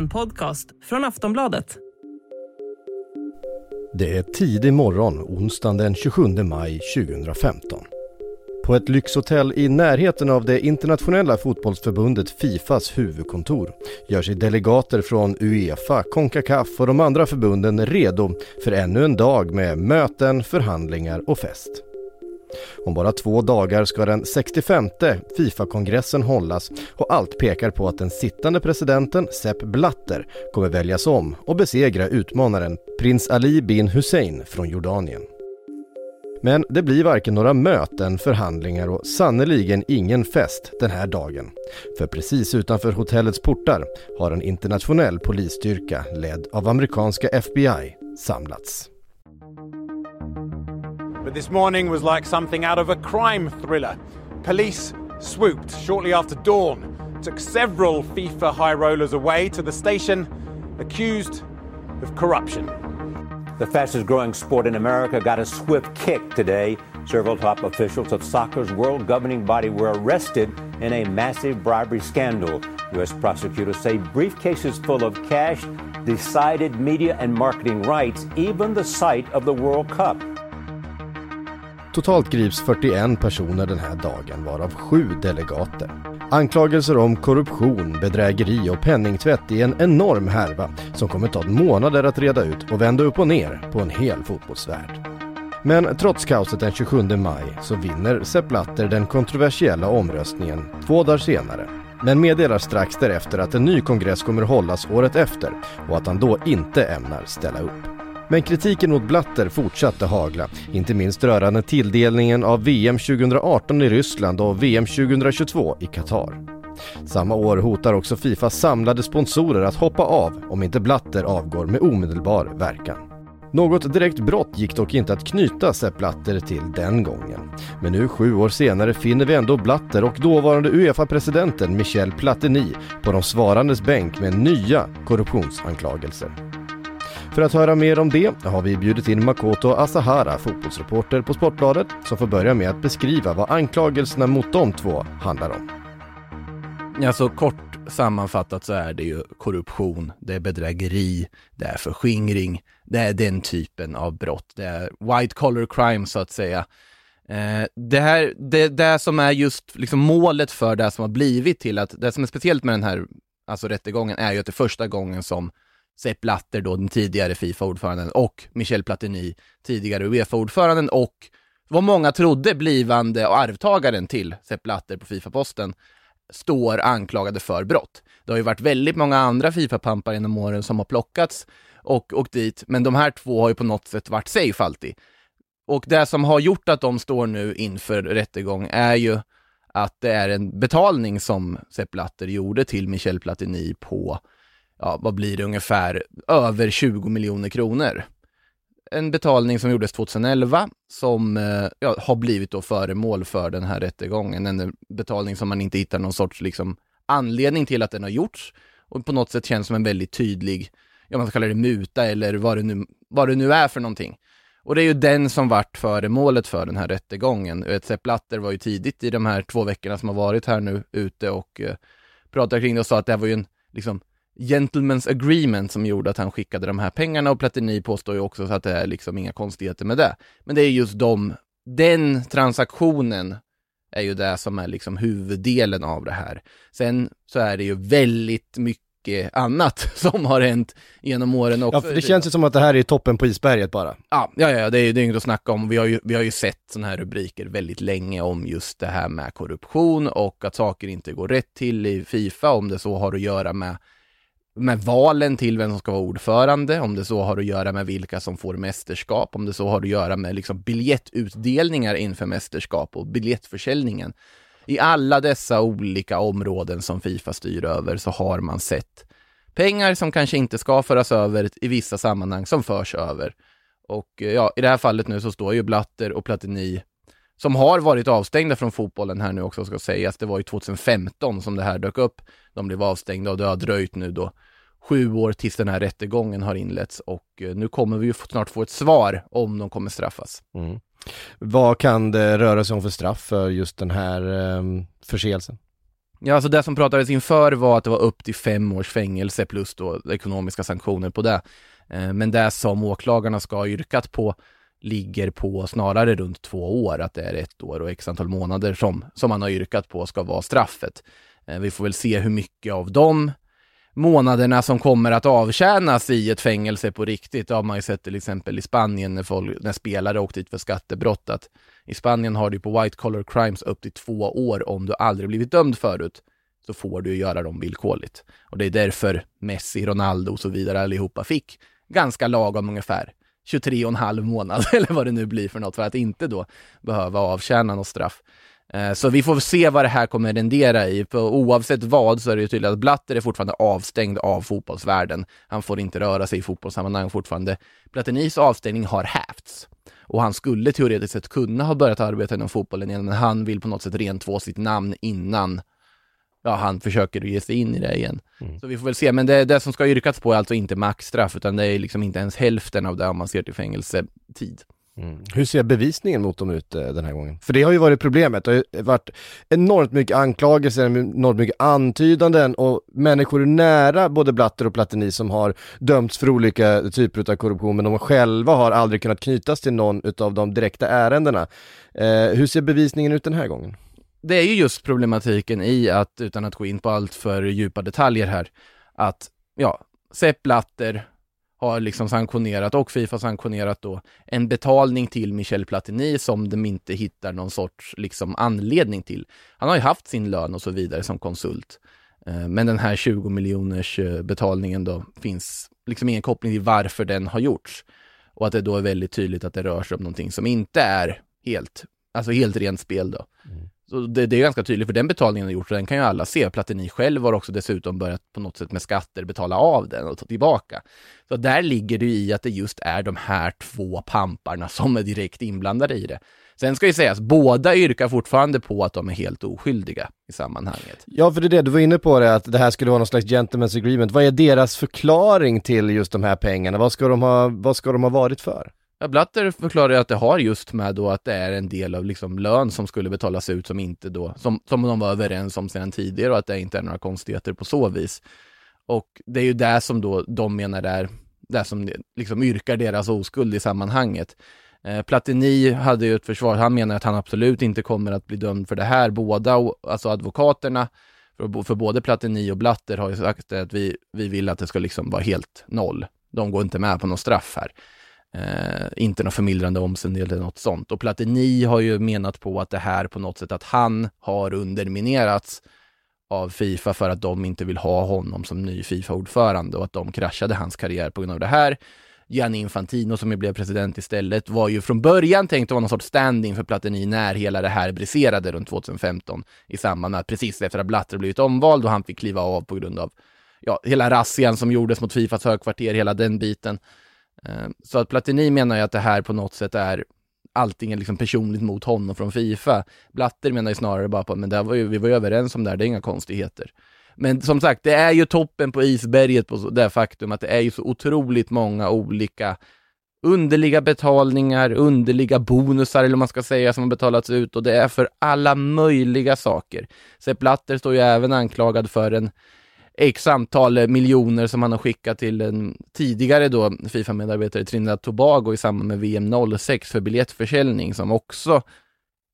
En podcast från Aftonbladet. Det är tidig morgon onsdagen den 27 maj 2015. På ett lyxhotell i närheten av det internationella fotbollsförbundet Fifas huvudkontor gör sig delegater från Uefa, Concacaf och de andra förbunden redo för ännu en dag med möten, förhandlingar och fest. Om bara två dagar ska den 65 Fifa-kongressen hållas och allt pekar på att den sittande presidenten Sepp Blatter kommer väljas om och besegra utmanaren prins Ali bin Hussein från Jordanien. Men det blir varken några möten, förhandlingar och sannoliken ingen fest den här dagen. För precis utanför hotellets portar har en internationell polisstyrka ledd av amerikanska FBI samlats. But this morning was like something out of a crime thriller. Police swooped shortly after dawn, took several FIFA high rollers away to the station, accused of corruption. The fastest growing sport in America got a swift kick today. Several top officials of soccer's world governing body were arrested in a massive bribery scandal. U.S. prosecutors say briefcases full of cash decided media and marketing rights, even the site of the World Cup. Totalt grips 41 personer den här dagen, varav sju delegater. Anklagelser om korruption, bedrägeri och penningtvätt i en enorm härva som kommer ta månader att reda ut och vända upp och ner på en hel fotbollsvärld. Men trots kaoset den 27 maj så vinner Sepp Blatter den kontroversiella omröstningen två dagar senare. Men meddelar strax därefter att en ny kongress kommer hållas året efter och att han då inte ämnar ställa upp. Men kritiken mot Blatter fortsatte hagla, inte minst rörande tilldelningen av VM 2018 i Ryssland och VM 2022 i Qatar. Samma år hotar också Fifas samlade sponsorer att hoppa av om inte Blatter avgår med omedelbar verkan. Något direkt brott gick dock inte att knyta Sepp Blatter till den gången. Men nu sju år senare finner vi ändå Blatter och dåvarande Uefa-presidenten Michel Platini på de svarandes bänk med nya korruptionsanklagelser. För att höra mer om det har vi bjudit in Makoto Asahara, fotbollsreporter på Sportbladet, som får börja med att beskriva vad anklagelserna mot de två handlar om. Alltså kort sammanfattat så är det ju korruption, det är bedrägeri, det är förskingring, det är den typen av brott. Det är white collar crime så att säga. Eh, det här, det, det som är just liksom målet för det som har blivit till att, det som är speciellt med den här alltså rättegången är ju att det är första gången som Sepp Blatter, då den tidigare Fifa-ordföranden, och Michel Platini, tidigare Uefa-ordföranden och vad många trodde blivande arvtagaren till Sepp Blatter på Fifa-posten, står anklagade för brott. Det har ju varit väldigt många andra Fifa-pampar genom åren som har plockats och åkt dit, men de här två har ju på något sätt varit safe alltid. Och det som har gjort att de står nu inför rättegång är ju att det är en betalning som Sepp Blatter gjorde till Michel Platini på ja, vad blir det ungefär, över 20 miljoner kronor. En betalning som gjordes 2011 som eh, ja, har blivit då föremål för den här rättegången. En betalning som man inte hittar någon sorts liksom, anledning till att den har gjorts och på något sätt känns som en väldigt tydlig, ja man ska kalla det muta eller vad det nu, vad det nu är för någonting. Och det är ju den som vart föremålet för den här rättegången. Sepp Blatter var ju tidigt i de här två veckorna som har varit här nu ute och eh, pratade kring det och sa att det här var ju en liksom, gentleman's agreement som gjorde att han skickade de här pengarna och Platini påstår ju också att det är liksom inga konstigheter med det. Men det är just de, den transaktionen är ju det som är liksom huvuddelen av det här. Sen så är det ju väldigt mycket annat som har hänt genom åren också. Ja, för det känns ju som att det här är toppen på isberget bara. Ja, ja, ja det är ju inget att snacka om. Vi har ju, vi har ju sett sådana här rubriker väldigt länge om just det här med korruption och att saker inte går rätt till i Fifa, om det så har att göra med med valen till vem som ska vara ordförande, om det så har att göra med vilka som får mästerskap, om det så har att göra med liksom biljettutdelningar inför mästerskap och biljettförsäljningen. I alla dessa olika områden som Fifa styr över så har man sett pengar som kanske inte ska föras över i vissa sammanhang som förs över. Och eh, ja, i det här fallet nu så står ju Blatter och Platini som har varit avstängda från fotbollen här nu också ska sägas. Det var ju 2015 som det här dök upp. De blev avstängda och det har dröjt nu då sju år tills den här rättegången har inletts och eh, nu kommer vi ju snart få ett svar om de kommer straffas. Mm. Vad kan det röra sig om för straff för just den här eh, förseelsen? Ja, alltså det som pratades inför var att det var upp till fem års fängelse plus då ekonomiska sanktioner på det. Eh, men det som åklagarna ska ha yrkat på ligger på snarare runt två år, att det är ett år och x antal månader som, som man har yrkat på ska vara straffet. Eh, vi får väl se hur mycket av de månaderna som kommer att avtjänas i ett fängelse på riktigt. Det har man ju sett till exempel i Spanien när, folk, när spelare åkt dit för skattebrott. Att I Spanien har du på white collar crimes upp till två år om du aldrig blivit dömd förut. Så får du göra dem villkorligt. Och det är därför Messi, Ronaldo och så vidare allihopa fick ganska lagom ungefär 23 och en halv månad eller vad det nu blir för något för att inte då behöva avtjäna något straff. Eh, så vi får se vad det här kommer rendera i. För oavsett vad så är det ju tydligt att Blatter är fortfarande avstängd av fotbollsvärlden. Han får inte röra sig i fotbollssammanhang fortfarande. Platinis avstängning har hävts. Och han skulle teoretiskt sett kunna ha börjat arbeta inom fotbollen igen, men han vill på något sätt rentvå sitt namn innan ja, han försöker ge sig in i det igen. Mm. Så vi får väl se, men det, det som ska yrkats på är alltså inte maxstraff, utan det är liksom inte ens hälften av det om man ser till fängelsetid. Mm. Hur ser bevisningen mot dem ut eh, den här gången? För det har ju varit problemet, det har varit enormt mycket anklagelser, enormt mycket antydanden och människor nära både Blatter och Platini som har dömts för olika typer av korruption men de själva har aldrig kunnat knytas till någon utav de direkta ärendena. Eh, hur ser bevisningen ut den här gången? Det är ju just problematiken i att, utan att gå in på allt för djupa detaljer här, att ja, Sepp Blatter har liksom sanktionerat och Fifa sanktionerat då en betalning till Michel Platini som de inte hittar någon sorts liksom anledning till. Han har ju haft sin lön och så vidare som konsult. Eh, men den här 20 miljoners eh, betalningen då finns liksom ingen koppling till varför den har gjorts. Och att det då är väldigt tydligt att det rör sig om någonting som inte är helt, alltså helt rent spel då. Mm. Så det, det, är ganska tydligt, för den betalningen har gjorts och den kan ju alla se. Platini själv har också dessutom börjat på något sätt med skatter betala av den och ta tillbaka. Så där ligger det i att det just är de här två pamparna som är direkt inblandade i det. Sen ska ju sägas, båda yrkar fortfarande på att de är helt oskyldiga i sammanhanget. Ja, för det är det, du var inne på det, att det här skulle vara någon slags gentleman's agreement. Vad är deras förklaring till just de här pengarna? Vad ska de ha, vad ska de ha varit för? Ja, Blatter förklarar att det har just med då att det är en del av liksom lön som skulle betalas ut som inte då, som, som de var överens om sedan tidigare och att det inte är några konstigheter på så vis. Och det är ju det som då de menar är det som liksom yrkar deras oskuld i sammanhanget. Eh, Platini hade ju ett försvar, han menar att han absolut inte kommer att bli dömd för det här. Båda, alltså advokaterna för, för både Platini och Blatter har ju sagt att vi, vi vill att det ska liksom vara helt noll. De går inte med på något straff här. Eh, inte någon förmildrande omständighet eller något sånt. Och Platini har ju menat på att det här på något sätt att han har underminerats av Fifa för att de inte vill ha honom som ny Fifa-ordförande och att de kraschade hans karriär på grund av det här. Gianni Infantino som ju blev president istället var ju från början tänkt att vara någon sorts standing för Platini när hela det här briserade runt 2015 i samband med att precis efter att Blatter blivit omvald och han fick kliva av på grund av ja, hela razzian som gjordes mot Fifas högkvarter, hela den biten. Eh, så att Platini menar ju att det här på något sätt är allting är liksom personligt mot honom från Fifa. Blatter menar ju snarare bara på, men det var ju, vi var ju överens om det här, det är inga konstigheter. Men som sagt, det är ju toppen på isberget på det faktum att det är ju så otroligt många olika underliga betalningar, underliga bonusar eller vad man ska säga som har betalats ut och det är för alla möjliga saker. Sepp Blatter står ju även anklagad för en x antal miljoner som han har skickat till en tidigare då Fifa-medarbetare Trinidad Tobago i samband med VM 06 för biljettförsäljning som också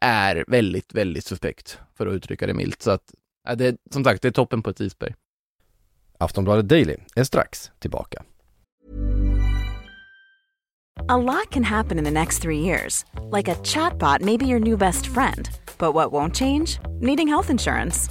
är väldigt, väldigt suspekt för att uttrycka det milt. Så att, ja, det, som sagt, det är toppen på ett isberg. Aftonbladet Daily är strax tillbaka. A lot can happen in the next three years. Like a chatbot may be your new best friend. But what won't change? Needing health insurance.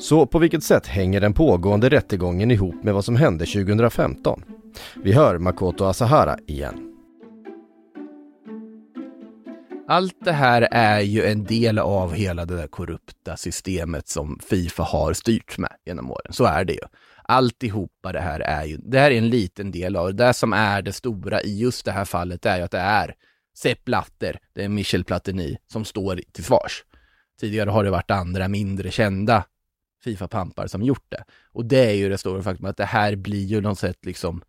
Så på vilket sätt hänger den pågående rättegången ihop med vad som hände 2015? Vi hör Makoto Asahara igen. Allt det här är ju en del av hela det där korrupta systemet som Fifa har styrt med genom åren. Så är det ju. Alltihopa det här är ju, det här är en liten del av det. Det som är det stora i just det här fallet är ju att det är Sepp Blatter, det är Michel Platini, som står till svars. Tidigare har det varit andra mindre kända Fifa-pampar som gjort det. Och det är ju det stora faktum att det här blir ju något sätt liksom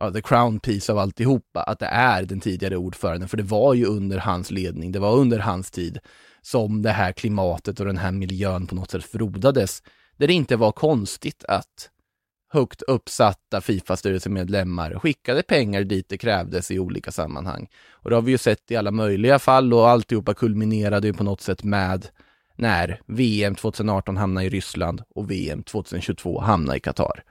ja, the crown piece av alltihopa, att det är den tidigare ordföranden, för det var ju under hans ledning, det var under hans tid som det här klimatet och den här miljön på något sätt frodades, där det inte var konstigt att högt uppsatta Fifa-styrelsemedlemmar skickade pengar dit det krävdes i olika sammanhang. Och det har vi ju sett i alla möjliga fall och alltihopa kulminerade ju på något sätt med när VM 2018 hamnade i Ryssland och VM 2022 hamnade i Qatar.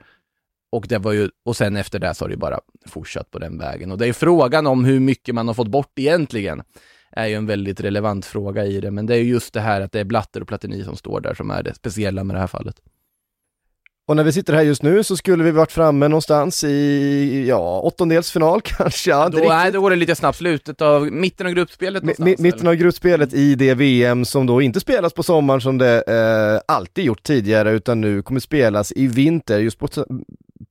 Och, det var ju, och sen efter det så har det bara fortsatt på den vägen. Och det är frågan om hur mycket man har fått bort egentligen. är ju en väldigt relevant fråga i det. Men det är just det här att det är Blatter och Platini som står där som är det speciella med det här fallet. Och när vi sitter här just nu så skulle vi varit framme någonstans i, ja, åttondelsfinal kanske. Ja, då, nej, då går det lite snabbt, slutet av, mitten av gruppspelet någonstans, Mitten av gruppspelet i det VM som då inte spelas på sommaren som det eh, alltid gjort tidigare utan nu kommer spelas i vinter just på,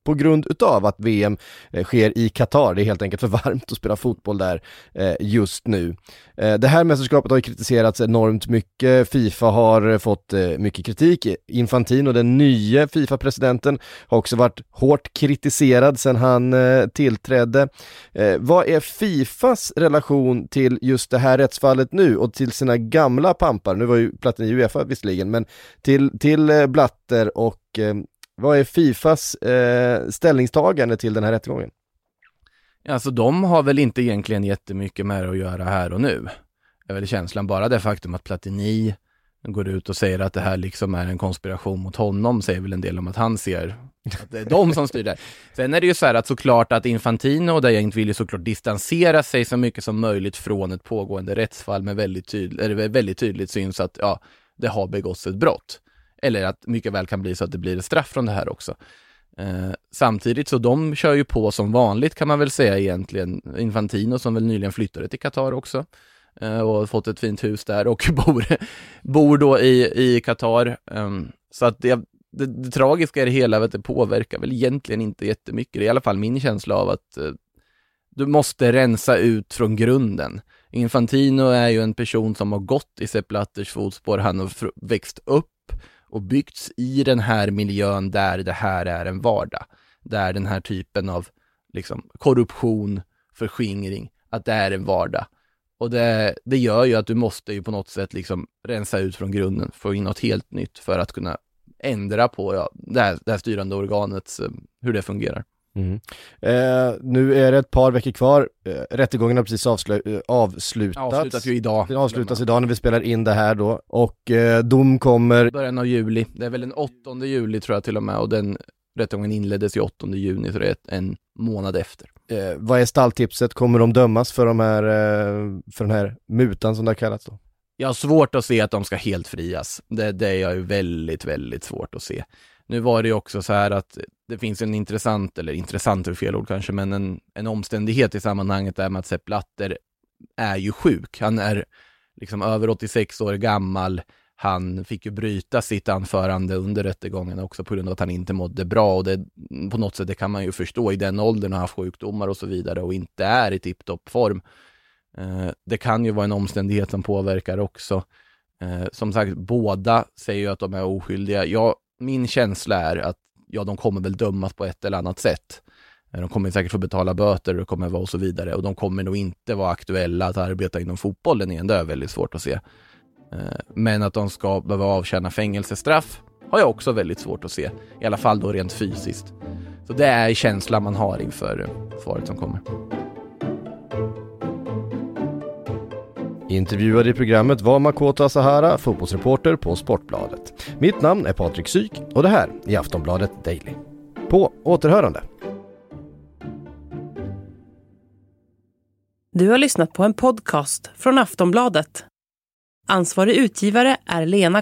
på grund utav att VM eh, sker i Qatar. Det är helt enkelt för varmt att spela fotboll där eh, just nu. Eh, det här mästerskapet har ju kritiserats enormt mycket. Fifa har fått mycket kritik. Infantino, den nya Fifa-presidenten, har också varit hårt kritiserad sedan han tillträdde. Vad är Fifas relation till just det här rättsfallet nu och till sina gamla pampar? Nu var ju Platini i Uefa visserligen, men till, till Blatter och vad är Fifas eh, ställningstagande till den här rättegången? Alltså de har väl inte egentligen jättemycket med det att göra här och nu. Det är väl känslan, bara det faktum att Platini går ut och säger att det här liksom är en konspiration mot honom, säger väl en del om att han ser att det är de som styr det. Sen är det ju så här att såklart att Infantino och Dejang vill ju såklart distansera sig så mycket som möjligt från ett pågående rättsfall med väldigt, tydligt, eller väldigt tydligt syns att ja, det har begåtts ett brott. Eller att mycket väl kan bli så att det blir ett straff från det här också. Eh, samtidigt så de kör ju på som vanligt kan man väl säga egentligen. Infantino som väl nyligen flyttade till Qatar också eh, och fått ett fint hus där och bor, bor då i, i Qatar. Ehm, så att det, det, det, tragiska i det hela är att det påverkar väl egentligen inte jättemycket. Det är i alla fall min känsla av att eh, du måste rensa ut från grunden. Infantino är ju en person som har gått i Sepp Blatters fotspår. Han har växt upp och byggts i den här miljön där det här är en vardag. Där den här typen av liksom, korruption, förskingring, att det är en vardag. Och det, det gör ju att du måste ju på något sätt liksom rensa ut från grunden, få in något helt nytt för att kunna ändra på ja, det, här, det här styrande organets, eh, hur det fungerar. Mm. Eh, nu är det ett par veckor kvar, eh, rättegången har precis avslu eh, avslutats. Avslutas ju idag. Den avslutas idag när vi spelar in det här då och eh, dom kommer... Början av juli, det är väl den 8 juli tror jag till och med och den rättegången inleddes ju 8 juni så det är en månad efter. Eh, vad är stalltipset? Kommer de dömas för de här, eh, för den här mutan som det har kallats då? Jag har svårt att se att de ska helt frias. Det, det är jag ju väldigt, väldigt svårt att se. Nu var det ju också så här att det finns en intressant, eller intressant är fel ord kanske, men en, en omständighet i sammanhanget är med att Sepp Blatter är ju sjuk. Han är liksom över 86 år gammal. Han fick ju bryta sitt anförande under rättegången också på grund av att han inte mådde bra och det, på något sätt det kan man ju förstå i den åldern och haft sjukdomar och så vidare och inte är i tipptopp form. Eh, det kan ju vara en omständighet som påverkar också. Eh, som sagt, båda säger ju att de är oskyldiga. Jag min känsla är att ja, de kommer väl dömas på ett eller annat sätt. De kommer säkert få betala böter och kommer vara och så vidare och de kommer nog inte vara aktuella att arbeta inom fotbollen igen. Det är väldigt svårt att se. Eh, men att de ska behöva avtjäna fängelsestraff har jag också väldigt svårt att se. I alla fall då rent fysiskt. Så det är känslan man har inför svaret som kommer. Intervjuad i programmet var Makota Sahara, fotbollsreporter på Sportbladet. Mitt namn är Patrik Syk och det här är Aftonbladet Daily. På återhörande. Du har lyssnat på en podcast från Aftonbladet. Ansvarig utgivare är Lena